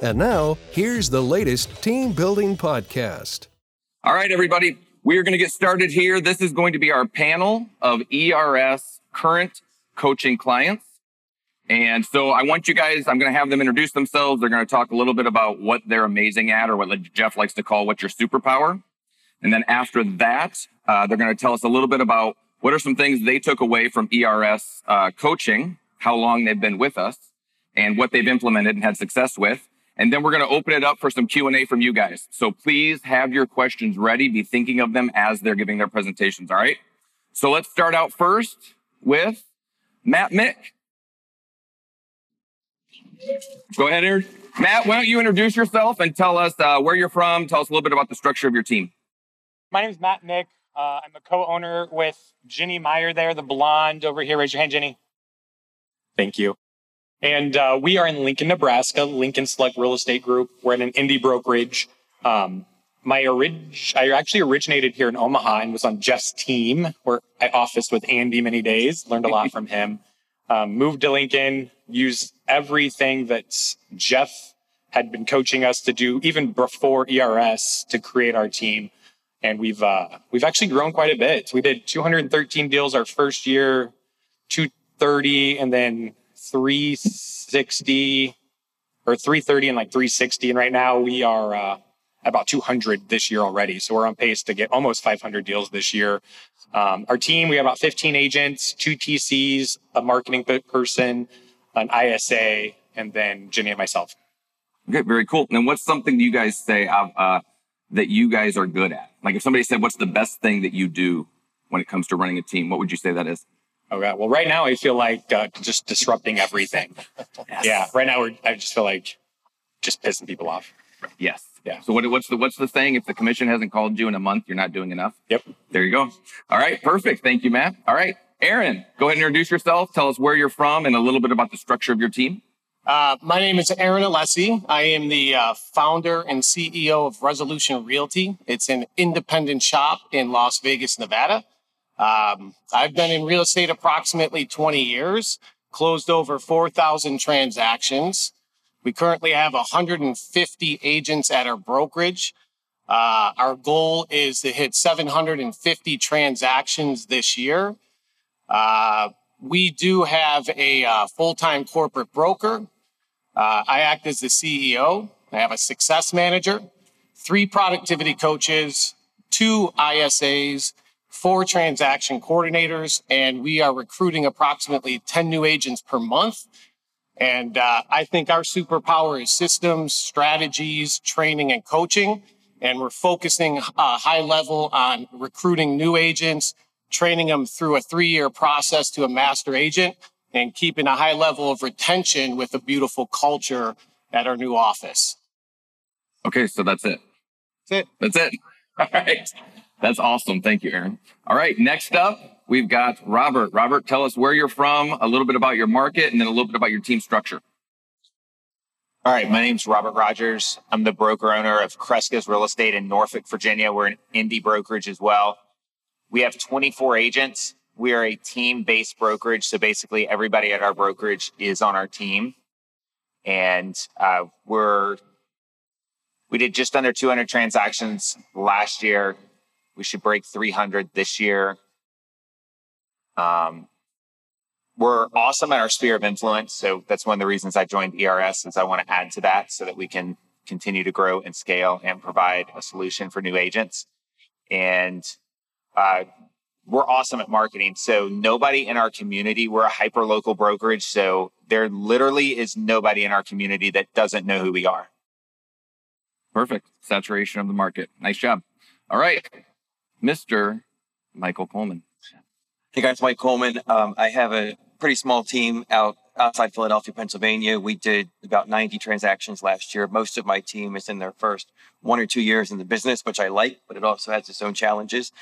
And now, here's the latest team building podcast. All right, everybody, we are going to get started here. This is going to be our panel of ERS current coaching clients. And so I want you guys, I'm going to have them introduce themselves. They're going to talk a little bit about what they're amazing at or what Jeff likes to call what's your superpower. And then after that, uh, they're going to tell us a little bit about what are some things they took away from ERS uh, coaching, how long they've been with us, and what they've implemented and had success with. And then we're going to open it up for some Q&A from you guys. So please have your questions ready. Be thinking of them as they're giving their presentations. All right. So let's start out first with Matt Mick. Go ahead, Aaron. Matt, why don't you introduce yourself and tell us uh, where you're from? Tell us a little bit about the structure of your team. My name is Matt Mick. Uh, I'm a co-owner with Ginny Meyer there, the blonde over here. Raise your hand, Ginny. Thank you. And uh, we are in Lincoln, Nebraska, Lincoln Select Real Estate Group. We're at an indie brokerage. Um, my orig- I actually originated here in Omaha and was on Jeff's team where I officed with Andy many days, learned a lot from him. Um, moved to Lincoln, used everything that Jeff had been coaching us to do even before ERS to create our team and we've uh, we've actually grown quite a bit. We did 213 deals our first year, 230, and then 360 or 330 and like 360. And right now we are uh, about 200 this year already. So we're on pace to get almost 500 deals this year. Um, our team, we have about 15 agents, two TCs, a marketing person, an ISA, and then Ginny and myself. Okay, very cool. And what's something you guys say uh, that you guys are good at? Like if somebody said, what's the best thing that you do when it comes to running a team? What would you say that is? Okay. Well, right now I feel like uh, just disrupting everything. yes. Yeah. Right now we're, I just feel like just pissing people off. Yes. Yeah. So what, what's the what's the thing? If the commission hasn't called you in a month, you're not doing enough. Yep. There you go. All right. Perfect. Thank you, Matt. All right, Aaron, go ahead and introduce yourself. Tell us where you're from and a little bit about the structure of your team. Uh, my name is Aaron Alessi. I am the uh, founder and CEO of Resolution Realty. It's an independent shop in Las Vegas, Nevada. Um, I've been in real estate approximately 20 years, closed over 4,000 transactions. We currently have 150 agents at our brokerage. Uh, our goal is to hit 750 transactions this year. Uh, we do have a uh, full time corporate broker. Uh, I act as the CEO. I have a success manager, three productivity coaches, two ISAs, four transaction coordinators, and we are recruiting approximately 10 new agents per month. And uh, I think our superpower is systems, strategies, training, and coaching. And we're focusing uh, high level on recruiting new agents, training them through a three year process to a master agent, and keeping a high level of retention with a beautiful culture at our new office. Okay, so that's it. That's it. That's it. All right. That's awesome. Thank you, Aaron. All right, next up, we've got Robert. Robert, tell us where you're from, a little bit about your market, and then a little bit about your team structure. All right, my name's Robert Rogers. I'm the broker owner of Cresca's Real Estate in Norfolk, Virginia. We're an indie brokerage as well. We have 24 agents. We are a team based brokerage. So basically, everybody at our brokerage is on our team. And uh, we're, we did just under 200 transactions last year. We should break 300 this year. Um, we're awesome at our sphere of influence. So that's one of the reasons I joined ERS is I want to add to that so that we can continue to grow and scale and provide a solution for new agents. And uh, we're awesome at marketing. So nobody in our community, we're a hyper local brokerage. So there literally is nobody in our community that doesn't know who we are. Perfect. Saturation of the market. Nice job. All right. Mr. Michael Coleman. Hey guys, Mike Coleman. Um, I have a pretty small team out outside Philadelphia, Pennsylvania. We did about 90 transactions last year. Most of my team is in their first one or two years in the business, which I like, but it also has its own challenges.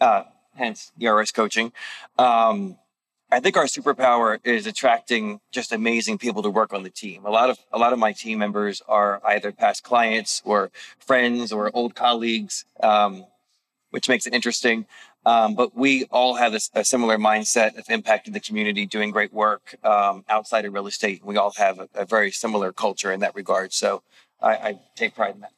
Uh, hence ERS coaching. Um, I think our superpower is attracting just amazing people to work on the team. A lot of a lot of my team members are either past clients or friends or old colleagues, um, which makes it interesting. Um, but we all have a, a, similar mindset of impacting the community, doing great work um, outside of real estate. We all have a, a, very similar culture in that regard. So I, I take pride in that.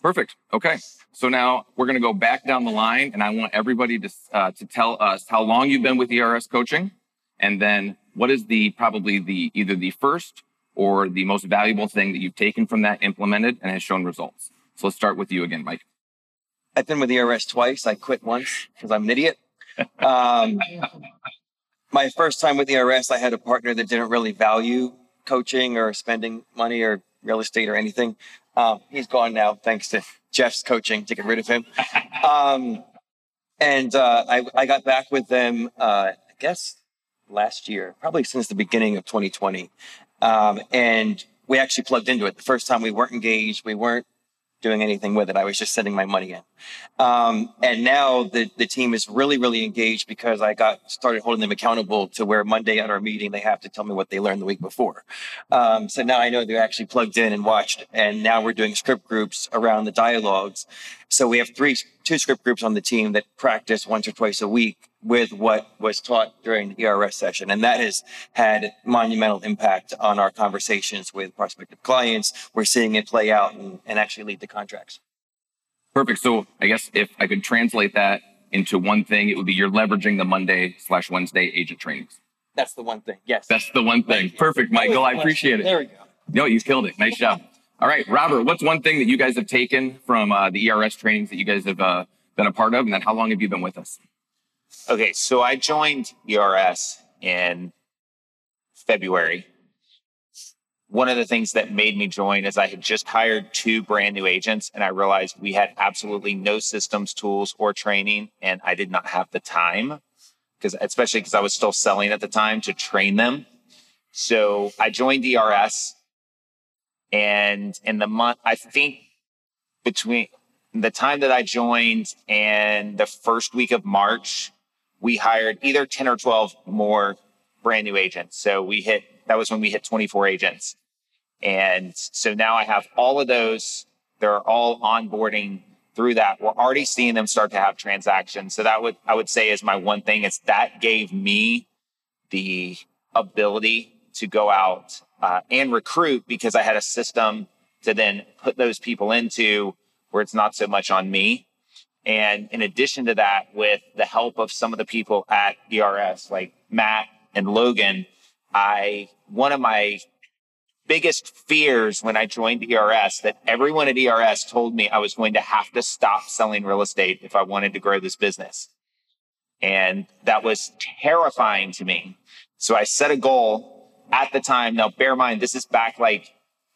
Perfect. Okay. So now we're going to go back down the line, and I want everybody to uh, to tell us how long you've been with ERS coaching, and then what is the probably the either the first or the most valuable thing that you've taken from that, implemented, and has shown results. So let's start with you again, Mike. I've been with ERS twice. I quit once because I'm an idiot. Um, my first time with ERS, I had a partner that didn't really value coaching or spending money or real estate or anything. Um, he's gone now, thanks to Jeff's coaching to get rid of him. Um, and uh, I, I, got back with them, uh, I guess, last year, probably since the beginning of 2020. Um, and we actually plugged into it. The first time we weren't engaged, we weren't doing anything with it. I was just sending my money in. Um, and now the, the team is really, really engaged because I got started holding them accountable to where Monday at our meeting, they have to tell me what they learned the week before. Um, so now I know they're actually plugged in and watched. And now we're doing script groups around the dialogues. So we have three, two script groups on the team that practice once or twice a week with what was taught during the ERS session. And that has had monumental impact on our conversations with prospective clients. We're seeing it play out and, and actually lead to contracts. Perfect. So I guess if I could translate that into one thing, it would be you're leveraging the Monday slash Wednesday agent trainings. That's the one thing. Yes. That's the one thing. Perfect, Michael. I appreciate it. There we go. No, you killed it. Nice job. All right, Robert, what's one thing that you guys have taken from uh, the ERS trainings that you guys have uh, been a part of? And then how long have you been with us? Okay, so I joined ERS in February. One of the things that made me join is I had just hired two brand new agents and I realized we had absolutely no systems, tools, or training, and I did not have the time because, especially because I was still selling at the time, to train them. So I joined ERS, and in the month, I think between the time that I joined and the first week of March, we hired either 10 or 12 more brand new agents. So we hit, that was when we hit 24 agents. And so now I have all of those. They're all onboarding through that. We're already seeing them start to have transactions. So that would, I would say is my one thing is that gave me the ability to go out uh, and recruit because I had a system to then put those people into where it's not so much on me. And in addition to that, with the help of some of the people at ERS, like Matt and Logan, I, one of my biggest fears when I joined ERS that everyone at ERS told me I was going to have to stop selling real estate if I wanted to grow this business. And that was terrifying to me. So I set a goal at the time. Now, bear in mind, this is back like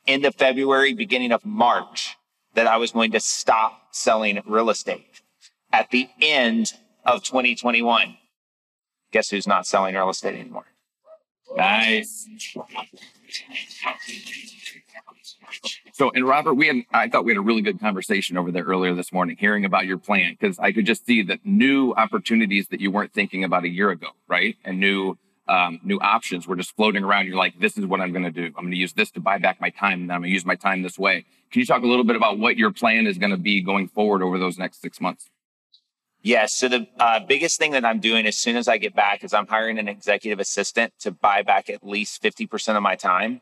end of February, beginning of March, that I was going to stop selling real estate at the end of 2021. Guess who's not selling real estate anymore? Nice. So, and Robert, we had, I thought we had a really good conversation over there earlier this morning, hearing about your plan, because I could just see that new opportunities that you weren't thinking about a year ago, right? And new, um, new options were just floating around. You're like, this is what I'm going to do. I'm going to use this to buy back my time. And I'm going to use my time this way. Can you talk a little bit about what your plan is going to be going forward over those next six months? Yes. So the uh, biggest thing that I'm doing as soon as I get back is I'm hiring an executive assistant to buy back at least 50% of my time.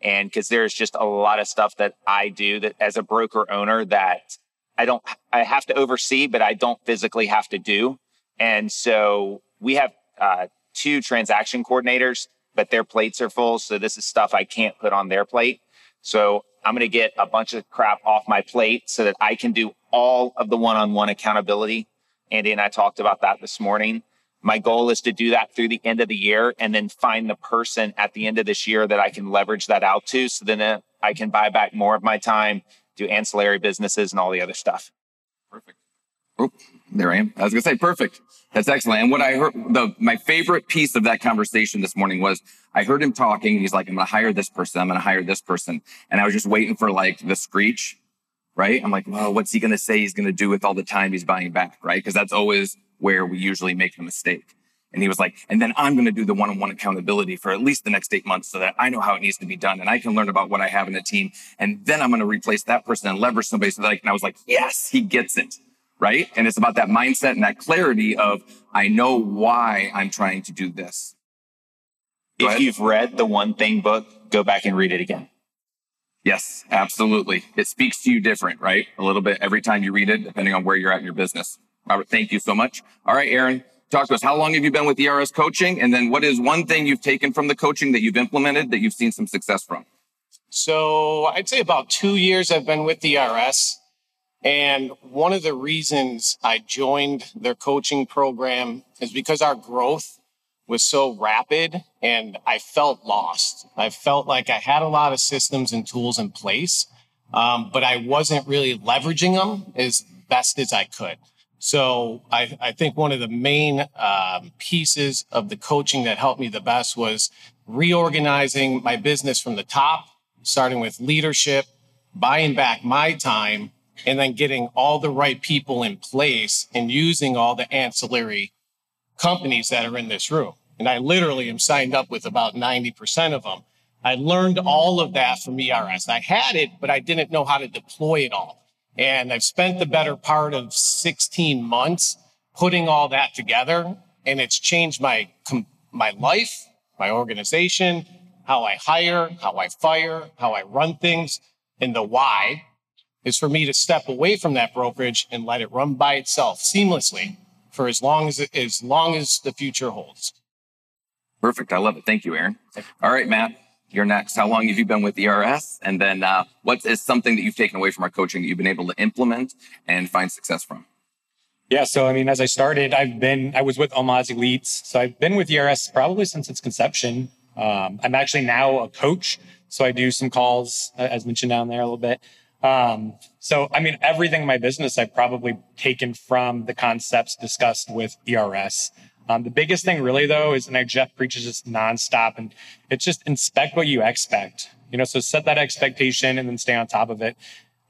And because there's just a lot of stuff that I do that as a broker owner that I don't, I have to oversee, but I don't physically have to do. And so we have uh, two transaction coordinators, but their plates are full. So this is stuff I can't put on their plate. So I'm going to get a bunch of crap off my plate so that I can do all of the one on one accountability. Andy and I talked about that this morning. My goal is to do that through the end of the year and then find the person at the end of this year that I can leverage that out to. So then uh, I can buy back more of my time, do ancillary businesses and all the other stuff. Perfect. There I am. I was going to say, perfect. That's excellent. And what I heard, the, my favorite piece of that conversation this morning was I heard him talking. He's like, I'm going to hire this person. I'm going to hire this person. And I was just waiting for like the screech, right? I'm like, well, what's he going to say he's going to do with all the time he's buying back, right? Because that's always where we usually make the mistake. And he was like, and then I'm going to do the one-on-one accountability for at least the next eight months so that I know how it needs to be done and I can learn about what I have in the team. And then I'm going to replace that person and leverage somebody so that I can, I was like, yes, he gets it right? And it's about that mindset and that clarity of, I know why I'm trying to do this. Go if ahead. you've read the One Thing book, go back and read it again. Yes, absolutely. It speaks to you different, right? A little bit every time you read it, depending on where you're at in your business. Robert, thank you so much. All right, Aaron, talk to us. How long have you been with ERS coaching? And then what is one thing you've taken from the coaching that you've implemented that you've seen some success from? So I'd say about two years I've been with ERS. And one of the reasons I joined their coaching program is because our growth was so rapid and I felt lost. I felt like I had a lot of systems and tools in place, um, but I wasn't really leveraging them as best as I could. So I, I think one of the main um, pieces of the coaching that helped me the best was reorganizing my business from the top, starting with leadership, buying back my time, and then getting all the right people in place and using all the ancillary companies that are in this room. And I literally am signed up with about 90% of them. I learned all of that from ERS. I had it, but I didn't know how to deploy it all. And I've spent the better part of 16 months putting all that together. And it's changed my, my life, my organization, how I hire, how I fire, how I run things, and the why is for me to step away from that brokerage and let it run by itself seamlessly for as long as it, as long as the future holds. Perfect. I love it. Thank you, Aaron. All right, Matt, you're next. How long have you been with ERS? And then uh, what is something that you've taken away from our coaching that you've been able to implement and find success from? Yeah, so I mean, as I started, I've been, I was with Omaha's Elites. So I've been with ERS probably since its conception. Um, I'm actually now a coach. So I do some calls, as mentioned down there a little bit. Um, so, I mean, everything in my business I've probably taken from the concepts discussed with ERS. Um, the biggest thing, really, though, is, and I, Jeff preaches this nonstop, and it's just inspect what you expect. You know, so set that expectation and then stay on top of it.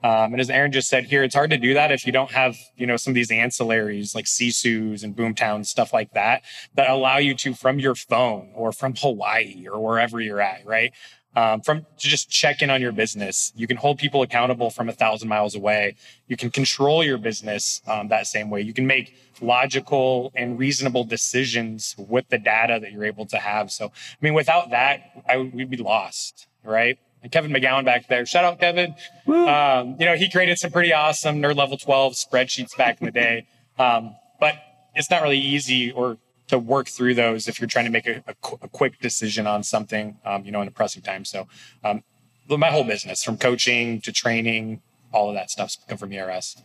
Um, and as Aaron just said here, it's hard to do that if you don't have, you know, some of these ancillaries like Sisus and Boomtown, stuff like that, that allow you to, from your phone or from Hawaii or wherever you're at, right? Um, from to just check in on your business. You can hold people accountable from a thousand miles away. You can control your business um, that same way. You can make logical and reasonable decisions with the data that you're able to have. So, I mean, without that, I, we'd be lost, right? And Kevin McGowan back there, shout out Kevin. Um, you know, he created some pretty awesome nerd level 12 spreadsheets back in the day. Um, but it's not really easy or to work through those if you're trying to make a, a, qu- a quick decision on something, um, you know, in a pressing time. So, um, my whole business from coaching to training, all of that stuff's come from ERS.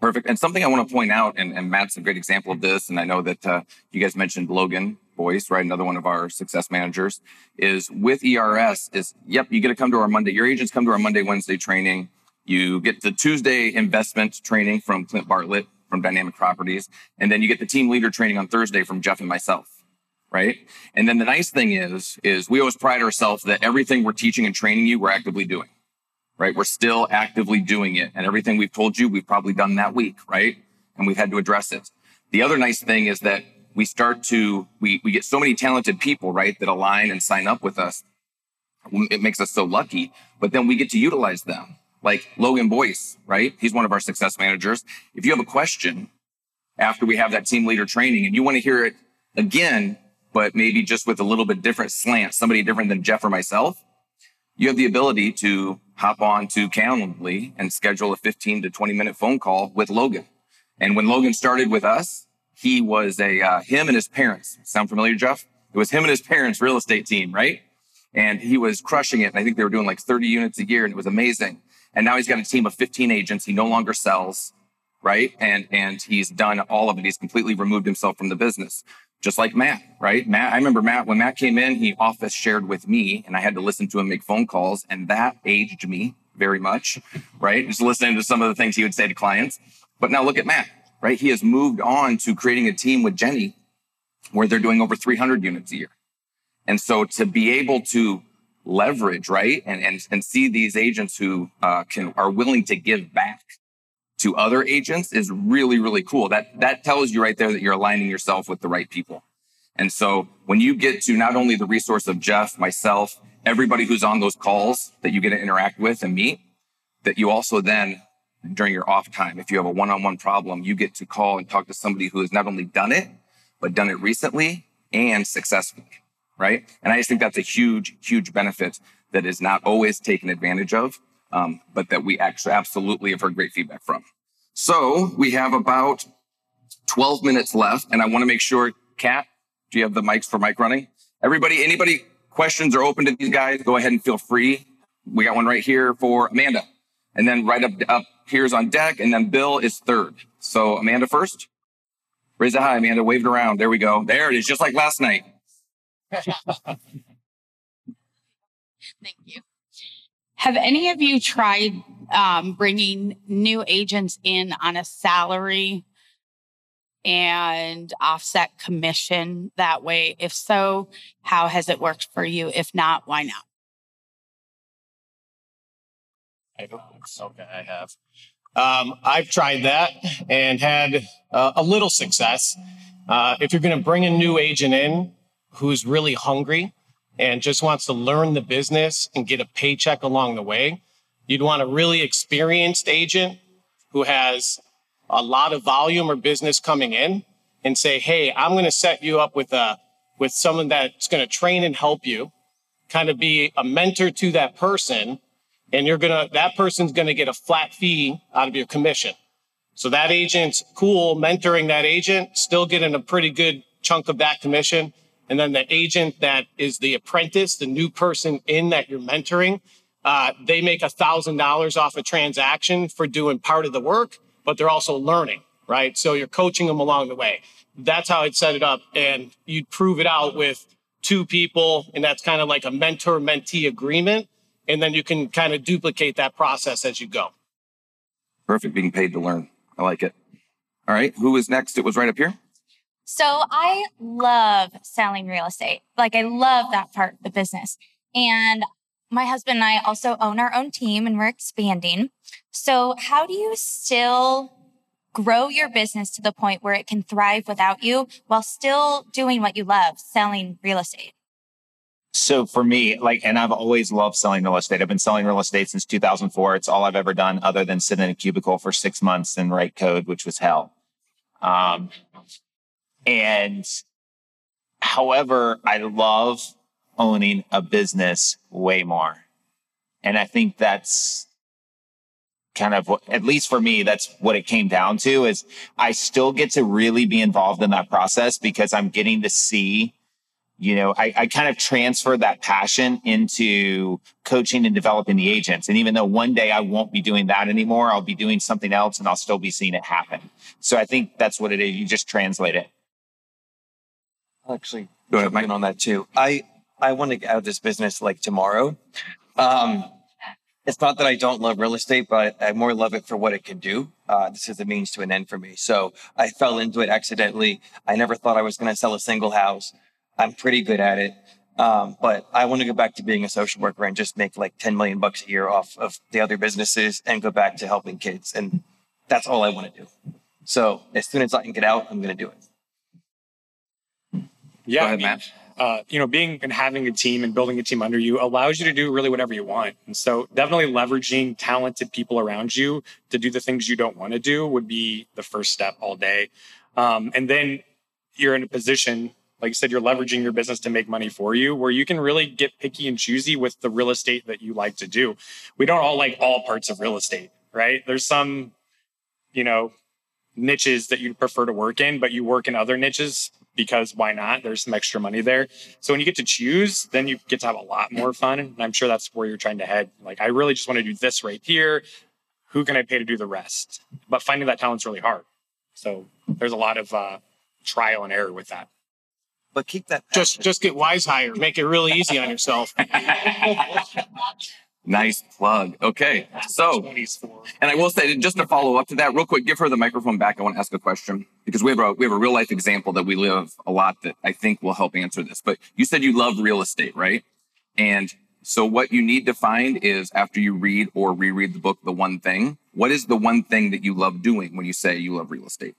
Perfect. And something I want to point out, and, and Matt's a great example of this, and I know that uh, you guys mentioned Logan Boyce, right? Another one of our success managers is with ERS is, yep, you get to come to our Monday. Your agents come to our Monday, Wednesday training. You get the Tuesday investment training from Clint Bartlett from Dynamic Properties. And then you get the team leader training on Thursday from Jeff and myself. Right. And then the nice thing is, is we always pride ourselves that everything we're teaching and training you, we're actively doing. Right. We're still actively doing it. And everything we've told you, we've probably done that week. Right. And we've had to address it. The other nice thing is that we start to, we, we get so many talented people, right, that align and sign up with us. It makes us so lucky, but then we get to utilize them like Logan Boyce, right? He's one of our success managers. If you have a question after we have that team leader training and you want to hear it again, but maybe just with a little bit different slant, somebody different than Jeff or myself, you have the ability to hop on to Calendly and schedule a 15 to 20 minute phone call with Logan. And when Logan started with us, he was a, uh, him and his parents. Sound familiar, Jeff? It was him and his parents' real estate team, right? And he was crushing it. And I think they were doing like 30 units a year and it was amazing. And now he's got a team of 15 agents. He no longer sells, right? And, and he's done all of it. He's completely removed himself from the business. Just like Matt, right? Matt, I remember Matt, when Matt came in, he office shared with me and I had to listen to him make phone calls and that aged me very much, right? Just listening to some of the things he would say to clients. But now look at Matt, right? He has moved on to creating a team with Jenny where they're doing over 300 units a year. And so to be able to leverage, right, and and, and see these agents who uh, can are willing to give back to other agents is really really cool. That that tells you right there that you're aligning yourself with the right people. And so when you get to not only the resource of Jeff, myself, everybody who's on those calls that you get to interact with and meet, that you also then during your off time, if you have a one-on-one problem, you get to call and talk to somebody who has not only done it, but done it recently and successfully. Right. And I just think that's a huge, huge benefit that is not always taken advantage of, um, but that we actually absolutely have heard great feedback from. So we have about 12 minutes left, and I want to make sure, Kat, do you have the mics for mic running? Everybody, anybody questions are open to these guys, go ahead and feel free. We got one right here for Amanda. And then right up, up here's on deck, and then Bill is third. So Amanda first. Raise it high, Amanda. Wave it around. There we go. There it is, just like last night. Thank you. Have any of you tried um, bringing new agents in on a salary and offset commission that way? If so, how has it worked for you? If not, why not? I don't think so. I have. Um, I've tried that and had uh, a little success. Uh, if you're going to bring a new agent in who's really hungry and just wants to learn the business and get a paycheck along the way, you'd want a really experienced agent who has a lot of volume or business coming in and say, "Hey, I'm going to set you up with a with someone that's going to train and help you, kind of be a mentor to that person, and you're going to that person's going to get a flat fee out of your commission." So that agent's cool mentoring that agent, still getting a pretty good chunk of that commission. And then the agent that is the apprentice, the new person in that you're mentoring, uh, they make a thousand dollars off a transaction for doing part of the work but they're also learning, right? So you're coaching them along the way. That's how I'd set it up. And you'd prove it out with two people, and that's kind of like a mentor mentee agreement. And then you can kind of duplicate that process as you go. Perfect. Being paid to learn. I like it. All right. Who is next? It was right up here. So I love selling real estate. Like I love that part of the business. And my husband and I also own our own team and we're expanding. So, how do you still grow your business to the point where it can thrive without you while still doing what you love, selling real estate? So for me, like, and I've always loved selling real estate. I've been selling real estate since 2004. It's all I've ever done other than sit in a cubicle for six months and write code, which was hell. Um, and however, I love owning a business way more. And I think that's kind of what, at least for me, that's what it came down to is I still get to really be involved in that process because I'm getting to see, you know, I, I kind of transfer that passion into coaching and developing the agents. And even though one day I won't be doing that anymore, I'll be doing something else and I'll still be seeing it happen. So I think that's what it is. You just translate it. Actually go ahead, Mike, on that too. I I want to get out of this business like tomorrow. Um, it's not that I don't love real estate, but I more love it for what it can do. Uh, this is a means to an end for me. So I fell into it accidentally. I never thought I was going to sell a single house. I'm pretty good at it. Um, but I want to go back to being a social worker and just make like 10 million bucks a year off of the other businesses and go back to helping kids. And that's all I want to do. So as soon as I can get out, I'm going to do it. Yeah, ahead, I mean. Uh, you know, being and having a team and building a team under you allows you to do really whatever you want. And so, definitely leveraging talented people around you to do the things you don't want to do would be the first step all day. Um, and then you're in a position, like you said, you're leveraging your business to make money for you, where you can really get picky and choosy with the real estate that you like to do. We don't all like all parts of real estate, right? There's some, you know, niches that you prefer to work in, but you work in other niches because why not? There's some extra money there. So when you get to choose, then you get to have a lot more fun. And I'm sure that's where you're trying to head. Like, I really just want to do this right here. Who can I pay to do the rest? But finding that talent's really hard. So there's a lot of uh, trial and error with that. But keep that. Just just get wise hire, make it really easy on yourself. Nice plug. Okay. So, and I will say, just to follow up to that, real quick, give her the microphone back. I want to ask a question because we have a we have a real life example that we live a lot that I think will help answer this. But you said you love real estate, right? And so, what you need to find is after you read or reread the book, The One Thing, what is the one thing that you love doing when you say you love real estate?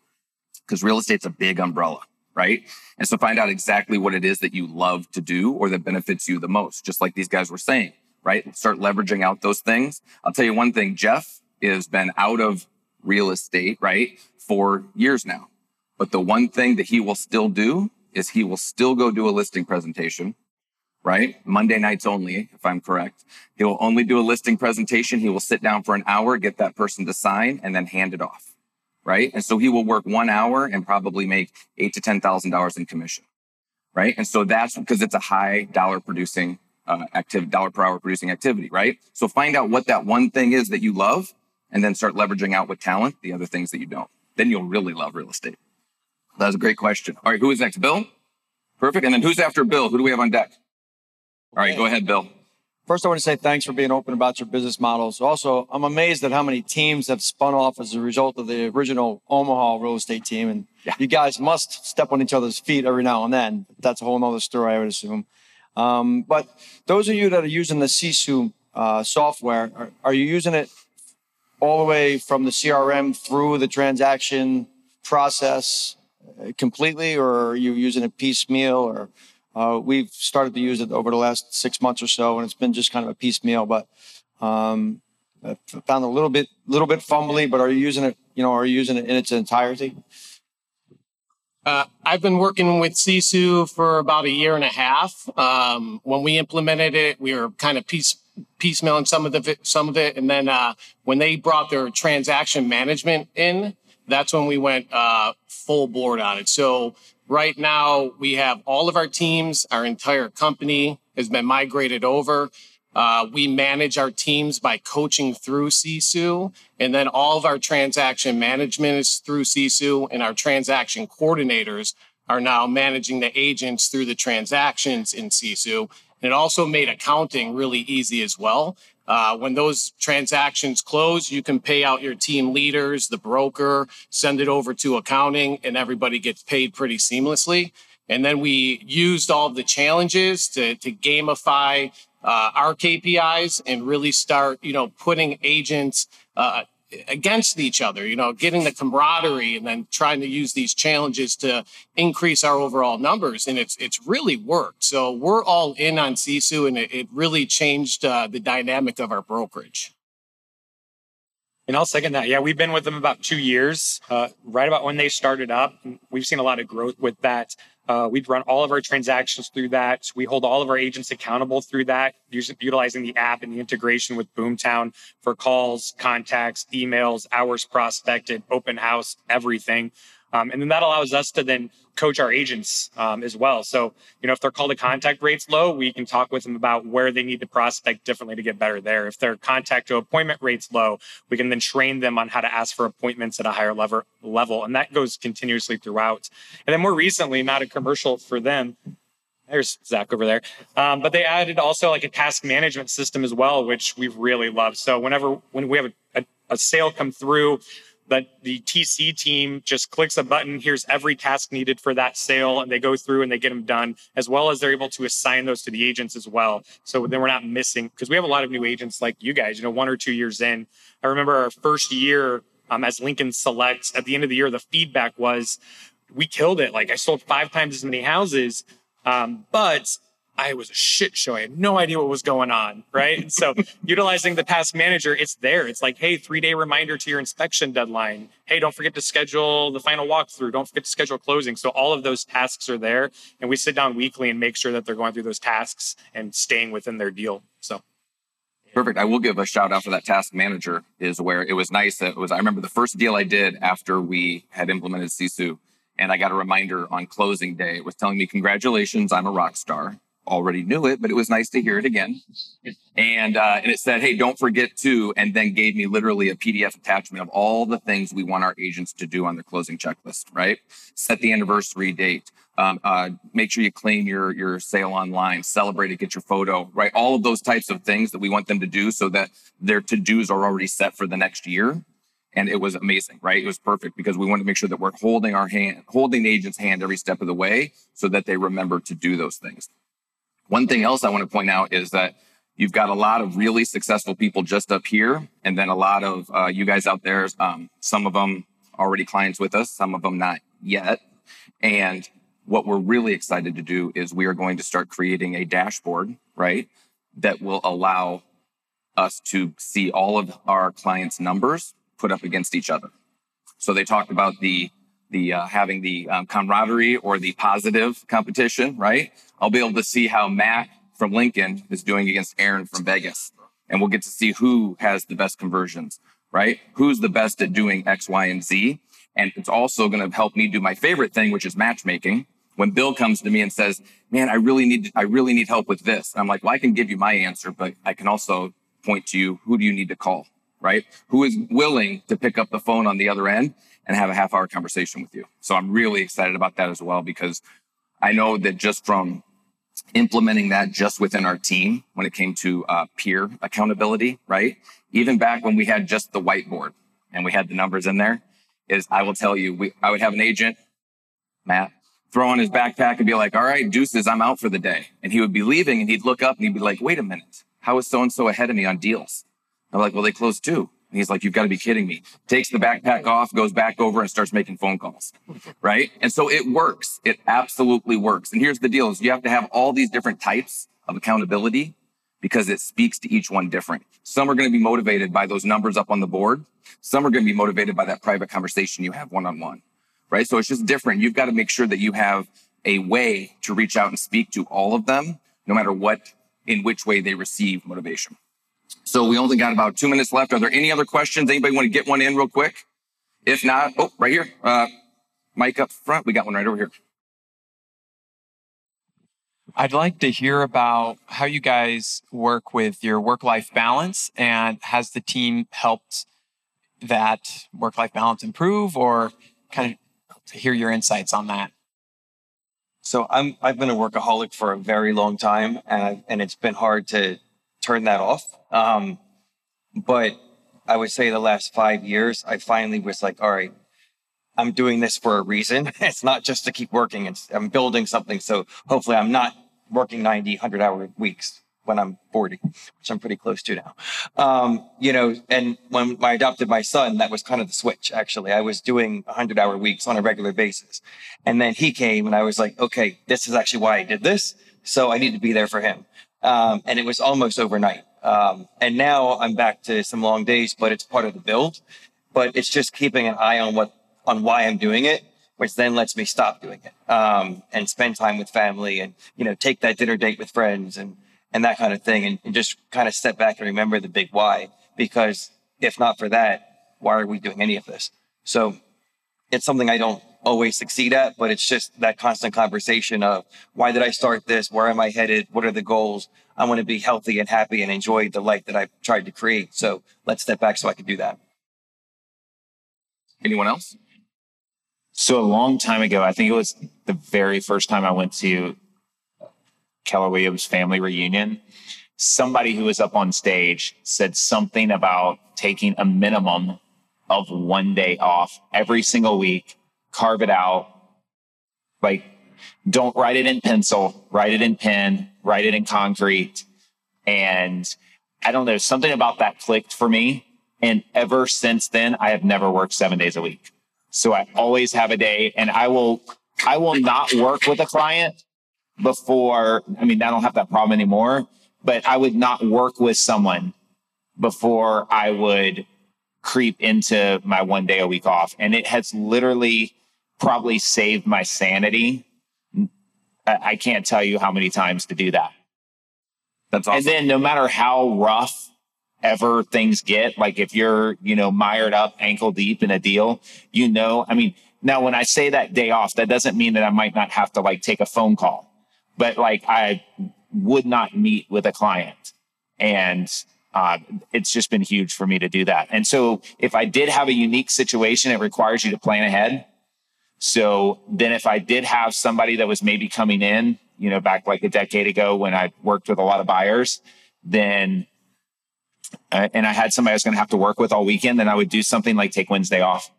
Because real estate's a big umbrella, right? And so, find out exactly what it is that you love to do or that benefits you the most, just like these guys were saying right? Start leveraging out those things. I'll tell you one thing, Jeff has been out of real estate, right? For years now. But the one thing that he will still do is he will still go do a listing presentation, right? Monday nights only, if I'm correct. He will only do a listing presentation. He will sit down for an hour, get that person to sign and then hand it off. Right. And so he will work one hour and probably make eight to $10,000 in commission. Right. And so that's because it's a high dollar producing uh, active dollar per hour producing activity, right? So find out what that one thing is that you love and then start leveraging out with talent the other things that you don't. Then you'll really love real estate. That's a great question. All right, who is next? Bill? Perfect. And then who's after Bill? Who do we have on deck? All right, go ahead, Bill. First, I want to say thanks for being open about your business models. Also, I'm amazed at how many teams have spun off as a result of the original Omaha real estate team. And yeah. you guys must step on each other's feet every now and then. That's a whole nother story, I would assume. Um, but those of you that are using the Sisu uh, software, are, are, you using it all the way from the CRM through the transaction process uh, completely, or are you using it piecemeal? Or uh, we've started to use it over the last six months or so, and it's been just kind of a piecemeal. But um, I found a little bit, little bit fumbly. But are you using it? You know, are you using it in its entirety? Uh, I've been working with Sisu for about a year and a half. Um, when we implemented it, we were kind of piece piecemealing some of the some of it, and then uh, when they brought their transaction management in, that's when we went uh, full board on it. So right now we have all of our teams, our entire company has been migrated over. Uh, we manage our teams by coaching through Sisu, and then all of our transaction management is through Sisu, and our transaction coordinators are now managing the agents through the transactions in Sisu. And it also made accounting really easy as well. Uh, when those transactions close, you can pay out your team leaders, the broker, send it over to accounting, and everybody gets paid pretty seamlessly. And then we used all the challenges to, to gamify uh, our KPIs and really start, you know, putting agents uh, against each other, you know, getting the camaraderie and then trying to use these challenges to increase our overall numbers. And it's, it's really worked. So we're all in on Sisu and it, it really changed uh, the dynamic of our brokerage. And I'll second that. Yeah, we've been with them about two years, uh, right about when they started up. We've seen a lot of growth with that. Uh, we run all of our transactions through that. We hold all of our agents accountable through that, using, utilizing the app and the integration with Boomtown for calls, contacts, emails, hours prospected, open house, everything. Um, and then that allows us to then coach our agents um, as well. So, you know, if their call to contact rates low, we can talk with them about where they need to prospect differently to get better there. If their contact to appointment rates low, we can then train them on how to ask for appointments at a higher level level. And that goes continuously throughout. And then more recently, not a commercial for them. There's Zach over there. Um, but they added also like a task management system as well, which we've really loved. So whenever when we have a, a, a sale come through, that the TC team just clicks a button. Here's every task needed for that sale, and they go through and they get them done, as well as they're able to assign those to the agents as well. So then we're not missing because we have a lot of new agents like you guys. You know, one or two years in, I remember our first year um, as Lincoln Select. At the end of the year, the feedback was we killed it. Like I sold five times as many houses, um, but I was a shit show. I had no idea what was going on. Right. so utilizing the task manager, it's there. It's like, hey, three day reminder to your inspection deadline. Hey, don't forget to schedule the final walkthrough. Don't forget to schedule closing. So all of those tasks are there. And we sit down weekly and make sure that they're going through those tasks and staying within their deal. So Perfect. I will give a shout out for that task manager is where it was nice. That it was, I remember the first deal I did after we had implemented Sisu and I got a reminder on closing day. It was telling me, congratulations, I'm a rock star already knew it, but it was nice to hear it again. And uh, and it said, "Hey, don't forget to," and then gave me literally a PDF attachment of all the things we want our agents to do on their closing checklist. Right? Set the anniversary date. Um, uh, make sure you claim your your sale online. Celebrate it. Get your photo. Right? All of those types of things that we want them to do, so that their to dos are already set for the next year. And it was amazing, right? It was perfect because we want to make sure that we're holding our hand, holding the agent's hand every step of the way, so that they remember to do those things. One thing else I want to point out is that you've got a lot of really successful people just up here, and then a lot of uh, you guys out there. Um, some of them already clients with us, some of them not yet. And what we're really excited to do is we are going to start creating a dashboard, right, that will allow us to see all of our clients' numbers put up against each other. So they talked about the the uh, having the um, camaraderie or the positive competition, right? I'll be able to see how Matt from Lincoln is doing against Aaron from Vegas, and we'll get to see who has the best conversions, right? Who's the best at doing X, Y, and Z, and it's also going to help me do my favorite thing, which is matchmaking. When Bill comes to me and says, "Man, I really need I really need help with this," I'm like, "Well, I can give you my answer, but I can also point to you who do you need to call." right? Who is willing to pick up the phone on the other end and have a half hour conversation with you. So I'm really excited about that as well because I know that just from implementing that just within our team when it came to uh, peer accountability, right? Even back when we had just the whiteboard and we had the numbers in there, is I will tell you, we, I would have an agent, Matt, throw on his backpack and be like, all right, deuces, I'm out for the day. And he would be leaving and he'd look up and he'd be like, wait a minute, how is so and so ahead of me on deals? I'm like, well, they closed too. And he's like, you've got to be kidding me. Takes the backpack off, goes back over and starts making phone calls. Right. And so it works. It absolutely works. And here's the deal is you have to have all these different types of accountability because it speaks to each one different. Some are going to be motivated by those numbers up on the board. Some are going to be motivated by that private conversation you have one on one. Right. So it's just different. You've got to make sure that you have a way to reach out and speak to all of them, no matter what, in which way they receive motivation. So we only got about two minutes left. Are there any other questions? Anybody want to get one in real quick? If not, oh, right here. Uh, Mike up front. We got one right over here. I'd like to hear about how you guys work with your work life balance and has the team helped that work life balance improve or kind of to hear your insights on that? So I'm I've been a workaholic for a very long time and I, and it's been hard to turn that off. Um, but I would say the last five years, I finally was like, all right, I'm doing this for a reason. It's not just to keep working. It's I'm building something. So hopefully I'm not working 90, 100 hour weeks when I'm 40, which I'm pretty close to now. Um, you know, and when I adopted my son, that was kind of the switch, actually. I was doing 100 hour weeks on a regular basis. And then he came and I was like, okay, this is actually why I did this. So I need to be there for him. Um, and it was almost overnight. Um, and now I'm back to some long days, but it's part of the build. But it's just keeping an eye on what on why I'm doing it, which then lets me stop doing it um, and spend time with family and you know take that dinner date with friends and and that kind of thing, and, and just kind of step back and remember the big why. Because if not for that, why are we doing any of this? So it's something I don't always succeed at, but it's just that constant conversation of why did I start this? Where am I headed? What are the goals? I want to be healthy and happy and enjoy the life that I've tried to create. So let's step back so I can do that. Anyone else? So a long time ago, I think it was the very first time I went to Keller Williams family reunion. Somebody who was up on stage said something about taking a minimum of one day off every single week carve it out. Like, don't write it in pencil, write it in pen, write it in concrete. And I don't know, something about that clicked for me. And ever since then, I have never worked seven days a week. So I always have a day and I will, I will not work with a client before. I mean, I don't have that problem anymore, but I would not work with someone before I would creep into my one day a week off. And it has literally probably saved my sanity. I can't tell you how many times to do that. That's awesome. And then no matter how rough ever things get, like if you're, you know, mired up ankle deep in a deal, you know, I mean, now when I say that day off, that doesn't mean that I might not have to like take a phone call. but like I would not meet with a client. And uh, it's just been huge for me to do that. And so if I did have a unique situation, it requires you to plan ahead. So then if I did have somebody that was maybe coming in, you know, back like a decade ago when I worked with a lot of buyers, then uh, and I had somebody I was going to have to work with all weekend, then I would do something like take Wednesday off.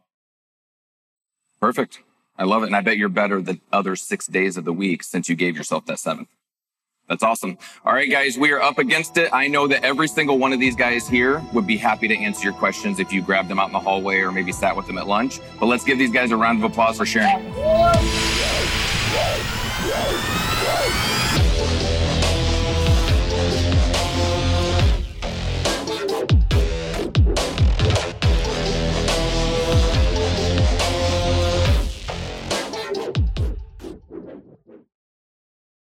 Perfect. I love it. And I bet you're better the other six days of the week since you gave yourself that seventh. That's awesome. All right, guys, we are up against it. I know that every single one of these guys here would be happy to answer your questions if you grabbed them out in the hallway or maybe sat with them at lunch. But let's give these guys a round of applause for sharing.